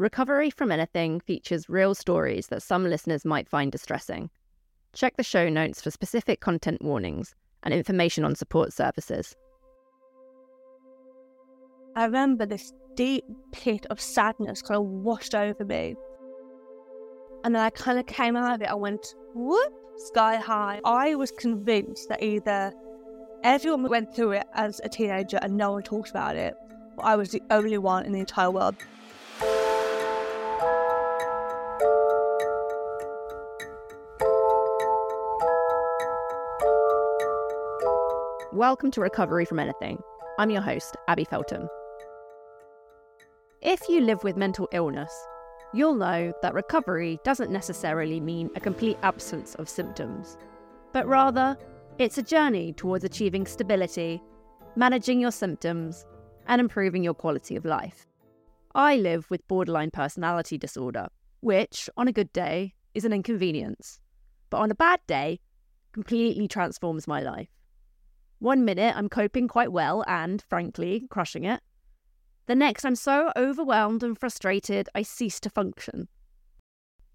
Recovery from Anything features real stories that some listeners might find distressing. Check the show notes for specific content warnings and information on support services. I remember this deep pit of sadness kind of washed over me. And then I kind of came out of it. I went, whoop, sky high. I was convinced that either everyone went through it as a teenager and no one talked about it, or I was the only one in the entire world. Welcome to Recovery from Anything. I'm your host, Abby Felton. If you live with mental illness, you'll know that recovery doesn't necessarily mean a complete absence of symptoms, but rather, it's a journey towards achieving stability, managing your symptoms, and improving your quality of life. I live with borderline personality disorder, which, on a good day, is an inconvenience, but on a bad day, completely transforms my life. One minute I'm coping quite well and, frankly, crushing it. The next I'm so overwhelmed and frustrated I cease to function.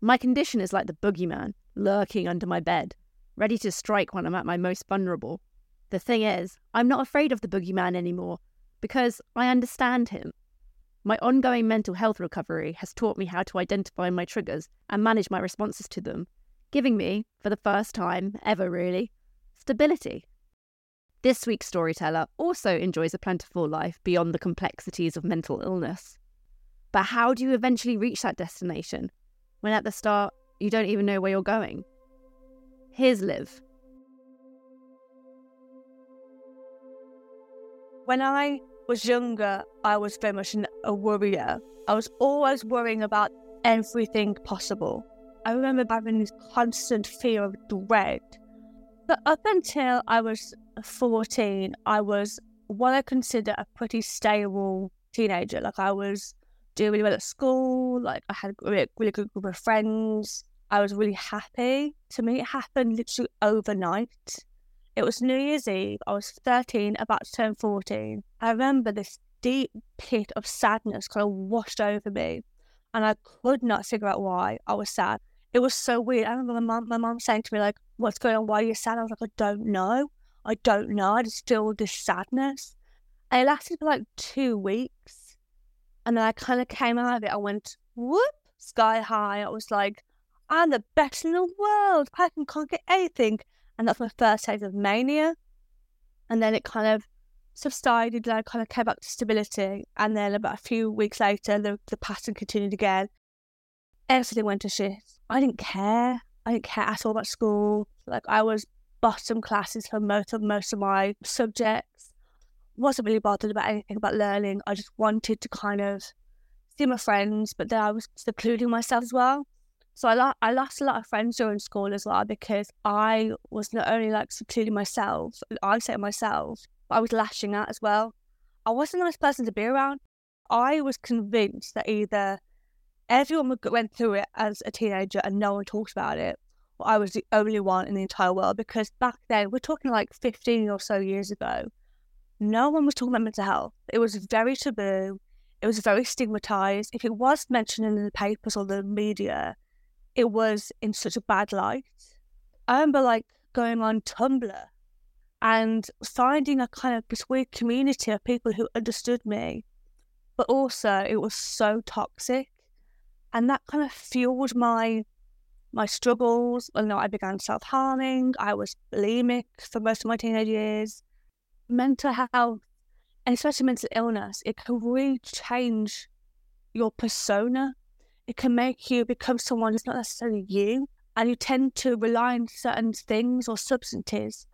My condition is like the boogeyman, lurking under my bed, ready to strike when I'm at my most vulnerable. The thing is, I'm not afraid of the boogeyman anymore because I understand him. My ongoing mental health recovery has taught me how to identify my triggers and manage my responses to them, giving me, for the first time ever really, stability. This week's storyteller also enjoys a plentiful life beyond the complexities of mental illness. But how do you eventually reach that destination when at the start you don't even know where you're going? Here's Liv. When I was younger, I was very much a worrier. I was always worrying about everything possible. I remember having this constant fear of dread. But up until I was 14, I was what I consider a pretty stable teenager. Like I was doing really well at school. Like I had a really, really good group of friends. I was really happy. To me, it happened literally overnight. It was New Year's Eve. I was 13, about to turn 14. I remember this deep pit of sadness kind of washed over me, and I could not figure out why I was sad. It was so weird. I remember my mom, my mom saying to me like, "What's going on? Why are you sad?" I was like, "I don't know." I don't know. I just feel this sadness. And it lasted for like two weeks. And then I kind of came out of it. I went, whoop, sky high. I was like, I'm the best in the world. I can conquer anything. And that's my first taste of mania. And then it kind of subsided. Then I kind of came back to stability. And then about a few weeks later, the, the pattern continued again. Everything went to shit. I didn't care. I didn't care at all about school. Like I was bottom classes for most of most of my subjects. Wasn't really bothered about anything about learning. I just wanted to kind of see my friends, but then I was secluding myself as well. So I, lo- I lost a lot of friends during school as well because I was not only like secluding myself, isolating myself, but I was lashing out as well. I wasn't the nice person to be around. I was convinced that either everyone went through it as a teenager and no one talked about it, I was the only one in the entire world because back then, we're talking like 15 or so years ago, no one was talking about mental health. It was very taboo. It was very stigmatized. If it was mentioned in the papers or the media, it was in such a bad light. I remember like going on Tumblr and finding a kind of this weird community of people who understood me, but also it was so toxic. And that kind of fueled my my struggles. You know, I began self harming. I was bulimic for most of my teenage years. Mental health, and especially mental illness, it can really change your persona. It can make you become someone who's not necessarily you. And you tend to rely on certain things or substances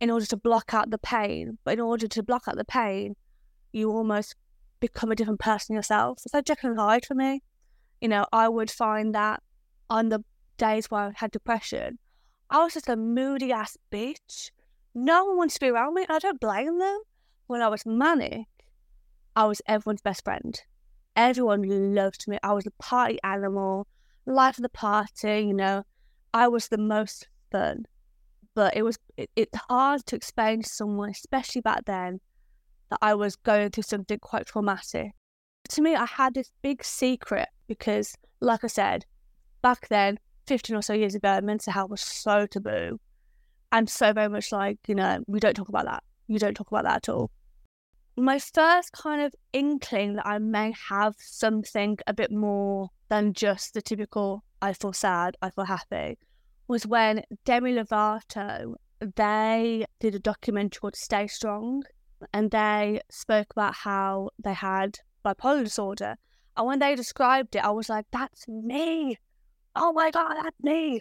in order to block out the pain. But in order to block out the pain, you almost become a different person yourself. It's like Jekyll and Hyde for me. You know, I would find that on the days where I had depression, I was just a moody ass bitch. No one wants to be around me. I don't blame them. When I was manic, I was everyone's best friend. Everyone loved me. I was a party animal, life of the party, you know. I was the most fun. But it was it, it's hard to explain to someone, especially back then, that I was going through something quite traumatic. To me, I had this big secret because, like I said, back then, 15 or so years ago, mental health was so taboo and so very much like, you know, we don't talk about that. You don't talk about that at all. My first kind of inkling that I may have something a bit more than just the typical I feel sad, I feel happy was when Demi Lovato, they did a documentary called Stay Strong and they spoke about how they had bipolar disorder. And when they described it, I was like, that's me. Oh my God, that's me.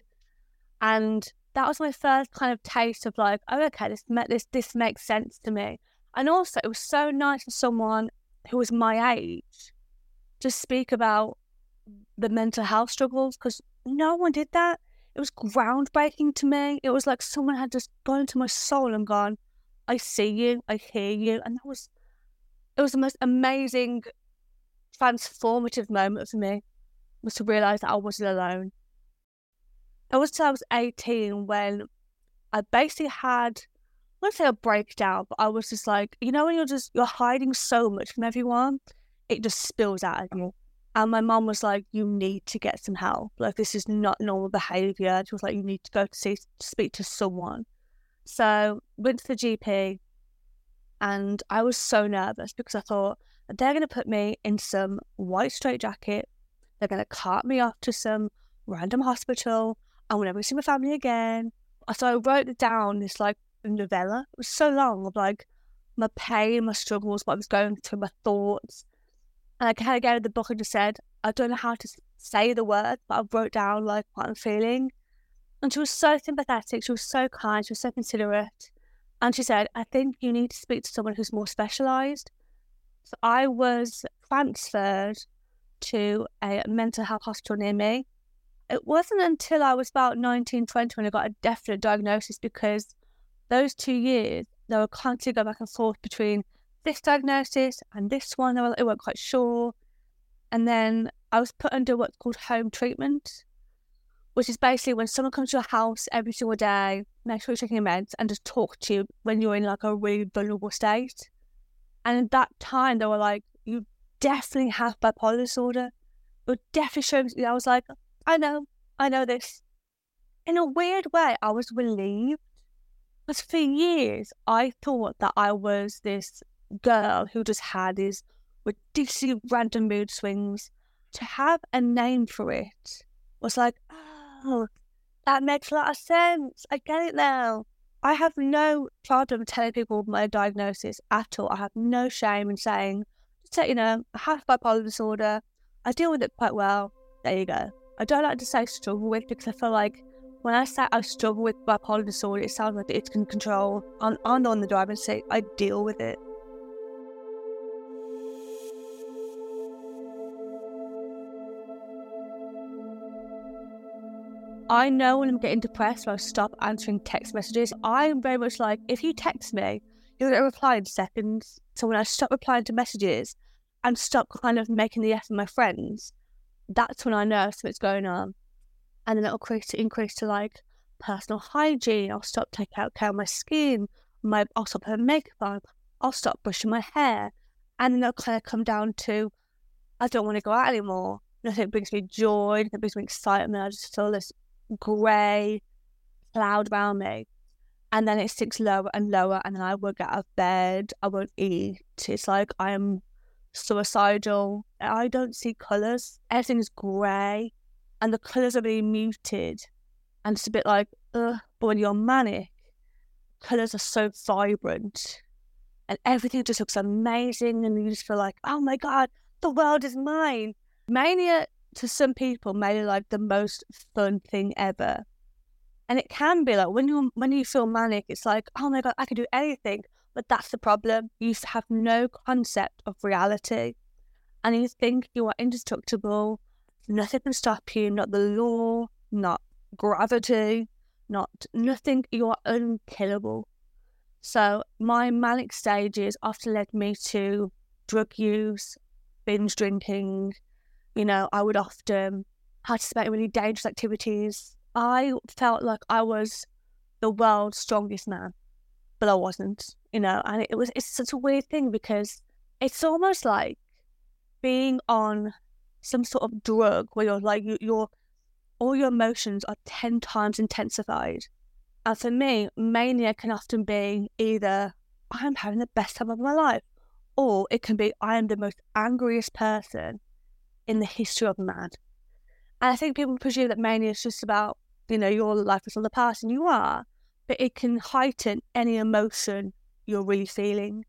And that was my first kind of taste of like, oh, okay, this this this makes sense to me. And also, it was so nice for someone who was my age to speak about the mental health struggles because no one did that. It was groundbreaking to me. It was like someone had just gone into my soul and gone, I see you, I hear you. And that was, it was the most amazing, transformative moment for me was to realize that I wasn't alone. It was till I was 18 when I basically had, I wouldn't say a breakdown, but I was just like, you know, when you're just, you're hiding so much from everyone, it just spills out of you. Mm. And my mom was like, you need to get some help. Like, this is not normal behavior. She was like, you need to go to see, speak to someone. So went to the GP and I was so nervous because I thought they're going to put me in some white straitjacket. They're going to cart me off to some random hospital. I will never see my family again. So I wrote down, this like novella. It was so long of like my pain, my struggles, what I was going through, my thoughts. And I kind of gave the book and just said, I don't know how to say the word, but I wrote down like what I'm feeling. And she was so sympathetic. She was so kind. She was so considerate. And she said, I think you need to speak to someone who's more specialized. So I was transferred to a mental health hospital near me it wasn't until I was about 19, 20 when I got a definite diagnosis because those two years, they were constantly going back and forth between this diagnosis and this one. They, were, they weren't quite sure. And then I was put under what's called home treatment, which is basically when someone comes to your house every single day, make sure you're taking your meds, and just talk to you when you're in like a really vulnerable state. And at that time, they were like, you definitely have bipolar disorder. But definitely showing, I was like, I know, I know this. In a weird way, I was relieved. Because for years, I thought that I was this girl who just had these ridiculously random mood swings. To have a name for it was like, oh, that makes a lot of sense. I get it now. I have no problem telling people my diagnosis at all. I have no shame in saying, you know, I have bipolar disorder. I deal with it quite well. There you go. I don't like to say struggle with because I feel like when I say I struggle with bipolar disorder, it sounds like it's in control. I'm, I'm on the driver's seat. I deal with it. I know when I'm getting depressed, so I stop answering text messages. I'm very much like, if you text me, you're reply in seconds. So when I stop replying to messages and stop kind of making the effort my friends, that's when I know something's going on. And then it'll increase to increase to like personal hygiene. I'll stop taking care of my skin. My I'll stop putting makeup on. I'll stop brushing my hair. And then it'll kind of come down to I don't want to go out anymore. Nothing brings me joy, nothing brings me excitement. I just feel this grey cloud around me. And then it sinks lower and lower, and then I won't get out of bed. I won't eat. It's like I am suicidal. I don't see colours. Everything's grey and the colours are being muted. And it's a bit like, ugh. But when you're manic, colours are so vibrant and everything just looks amazing. And you just feel like, oh my God, the world is mine. Mania to some people may like the most fun thing ever. And it can be like when you when you feel manic, it's like, oh my god, I can do anything. But that's the problem. You have no concept of reality. And you think you are indestructible. Nothing can stop you, not the law, not gravity, not nothing. You are unkillable. So my manic stages often led me to drug use, binge drinking. You know, I would often participate in really dangerous activities. I felt like I was the world's strongest man, but I wasn't you know, and it was it's such a weird thing because it's almost like being on some sort of drug where you're like you, you're all your emotions are 10 times intensified. And for me, mania can often be either I'm having the best time of my life, or it can be I am the most angriest person in the history of man. And I think people presume that mania is just about, you know, your life is on the past, and you are, but it can heighten any emotion you're really feeling.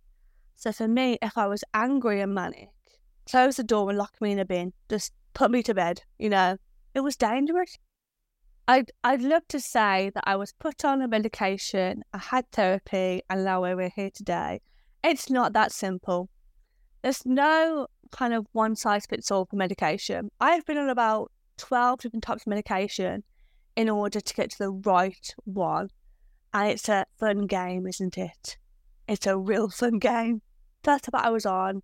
So for me, if I was angry and manic, close the door and lock me in a bin, just put me to bed, you know, it was dangerous. I'd, I'd love to say that I was put on a medication, I had therapy, and now we're here today. It's not that simple. There's no kind of one size fits all for medication. I've been on about 12 different types of medication in order to get to the right one. And it's a fun game, isn't it? It's a real fun game. First time I was on,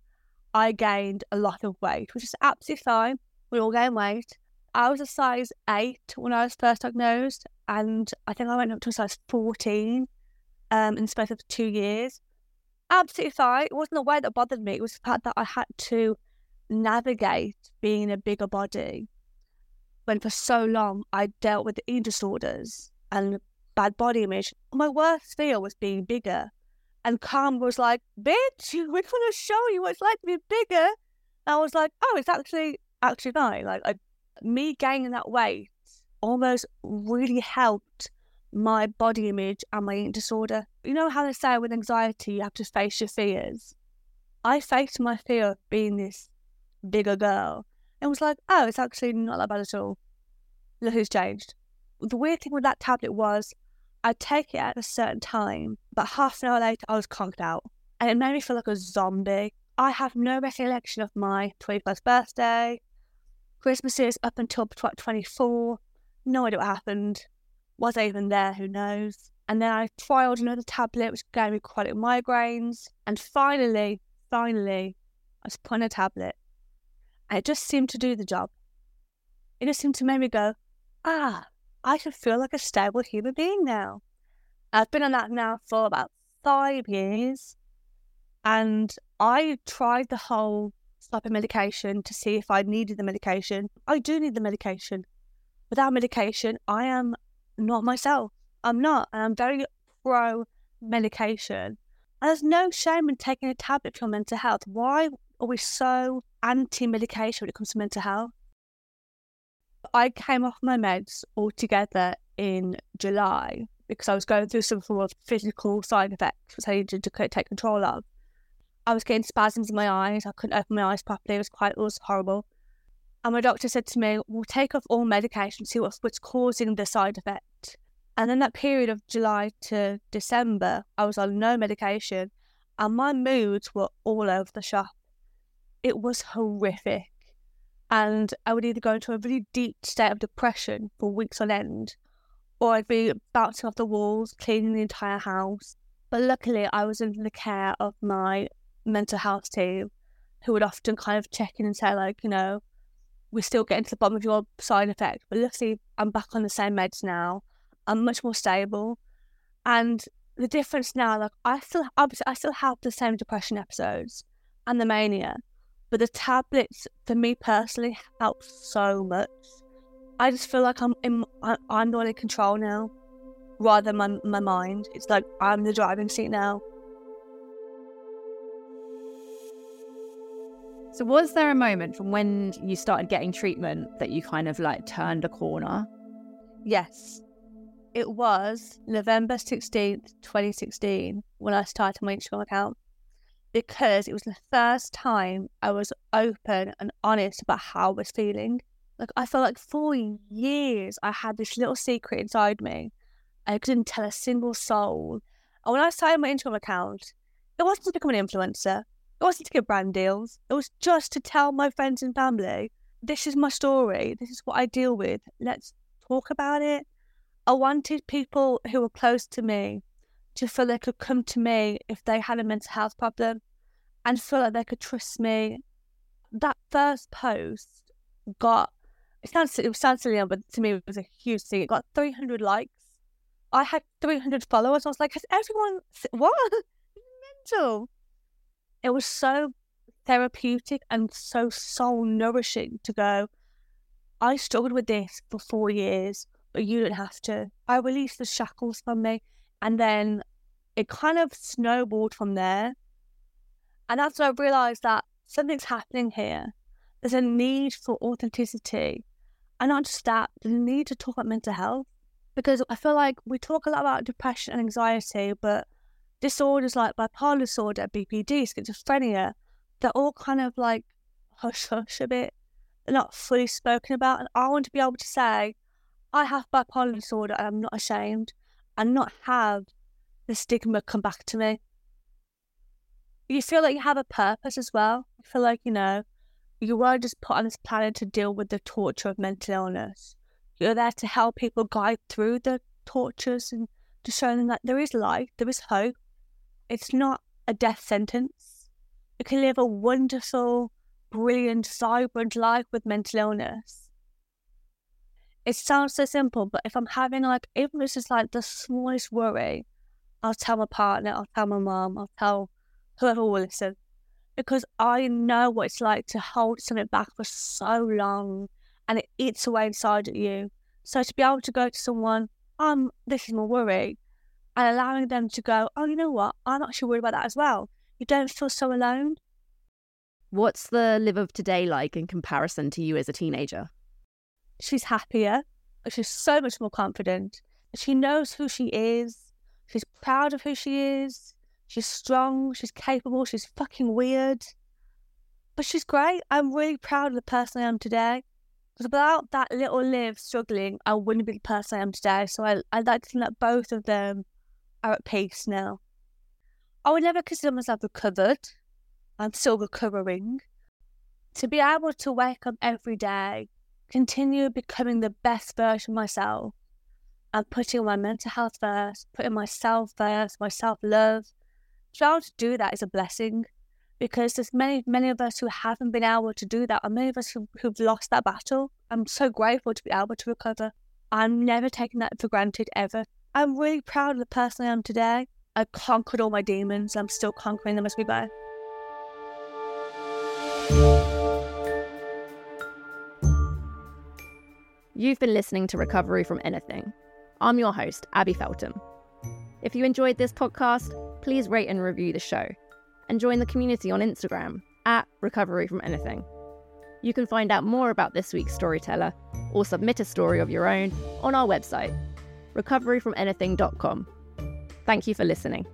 I gained a lot of weight, which is absolutely fine. We all gain weight. I was a size eight when I was first diagnosed, and I think I went up to a size 14 um, in the space of two years. Absolutely fine. It wasn't the weight that bothered me, it was the fact that I had to navigate being in a bigger body when for so long I dealt with eating disorders and bad body image. My worst fear was being bigger. And Calm was like, bitch, we're going to show you what it's like to be bigger. And I was like, oh, it's actually actually fine. Like I me gaining that weight almost really helped my body image and my eating disorder. You know how they say with anxiety, you have to face your fears? I faced my fear of being this bigger girl and was like, oh, it's actually not that bad at all. Look who's changed. The weird thing with that tablet was I'd take it at a certain time, but half an hour later, I was conked out. And it made me feel like a zombie. I have no recollection of my 21st birthday, Christmases up until 24. No idea what happened. Was I even there? Who knows? And then I trialed another tablet, which gave me chronic migraines. And finally, finally, I was put on a tablet. And it just seemed to do the job. It just seemed to make me go, ah, I should feel like a stable human being now. I've been on that now for about five years. And I tried the whole of medication to see if I needed the medication. I do need the medication. Without medication, I am not myself. I'm not. And I'm very pro medication. And there's no shame in taking a tablet for mental health. Why we so anti medication when it comes to mental health? I came off my meds altogether in July because I was going through some form of physical side effects which I needed to take control of. I was getting spasms in my eyes. I couldn't open my eyes properly. It was quite, it was horrible. And my doctor said to me, we'll take off all medication, see what's, what's causing the side effect. And in that period of July to December, I was on no medication and my moods were all over the shop. It was horrific. And I would either go into a really deep state of depression for weeks on end, or I'd be bouncing off the walls, cleaning the entire house. But luckily, I was under the care of my mental health team who would often kind of check in and say, like, you know, we're still getting to the bottom of your side effect, but luckily I'm back on the same meds now. I'm much more stable. And the difference now, like I still obviously I still have the same depression episodes and the mania, but the tablets for me personally help so much. I just feel like I'm in, I'm the one in control now, rather than my my mind. It's like I'm the driving seat now. So, was there a moment from when you started getting treatment that you kind of like turned a corner? Yes. It was November 16th, 2016, when I started my Instagram account because it was the first time I was open and honest about how I was feeling. Like, I felt like for years I had this little secret inside me. I couldn't tell a single soul. And when I started my Instagram account, it wasn't to become an influencer. It wasn't to get brand deals. It was just to tell my friends and family, this is my story. This is what I deal with. Let's talk about it. I wanted people who were close to me to feel they could come to me if they had a mental health problem and feel like they could trust me. That first post got, it sounds, it sounds silly, but to me it was a huge thing. It got 300 likes. I had 300 followers. I was like, has everyone, what? Mental it was so therapeutic and so soul nourishing to go, I struggled with this for four years, but you don't have to. I released the shackles from me. And then it kind of snowballed from there. And that's when I realized that something's happening here. There's a need for authenticity. And not just that, a need to talk about mental health. Because I feel like we talk a lot about depression and anxiety, but disorders like bipolar disorder, BPD, schizophrenia, they're all kind of like hush hush a bit. They're not fully spoken about. And I want to be able to say, I have bipolar disorder and I'm not ashamed and not have the stigma come back to me. You feel like you have a purpose as well. You feel like, you know, you weren't just put on this planet to deal with the torture of mental illness. You're there to help people guide through the tortures and to show them that there is life, there is hope. It's not a death sentence. You can live a wonderful, brilliant, vibrant life with mental illness. It sounds so simple, but if I'm having like, even if it's just like the smallest worry, I'll tell my partner, I'll tell my mom, I'll tell whoever will listen. Because I know what it's like to hold something back for so long and it eats away inside at you. So to be able to go to someone, um, this is my worry, and allowing them to go, oh, you know what, I'm actually worried about that as well. You don't feel so alone. What's the Liv of today like in comparison to you as a teenager? She's happier. She's so much more confident. She knows who she is. She's proud of who she is. She's strong. She's capable. She's fucking weird. But she's great. I'm really proud of the person I am today. Because without that little Liv struggling, I wouldn't be the person I am today. So I, I like to think that both of them are at peace now. I would never consider myself recovered. I'm still recovering. To be able to wake up every day, continue becoming the best version of myself, and putting my mental health first, putting myself first, my self love. To be able to do that is a blessing because there's many, many of us who haven't been able to do that, and many of us who, who've lost that battle. I'm so grateful to be able to recover. I'm never taking that for granted ever. I'm really proud of the person I am today. I conquered all my demons. I'm still conquering them as we go. You've been listening to Recovery from Anything. I'm your host, Abby Feltham. If you enjoyed this podcast, please rate and review the show and join the community on Instagram at Recovery from Anything. You can find out more about this week's storyteller or submit a story of your own on our website, recoveryfromanything.com. Thank you for listening.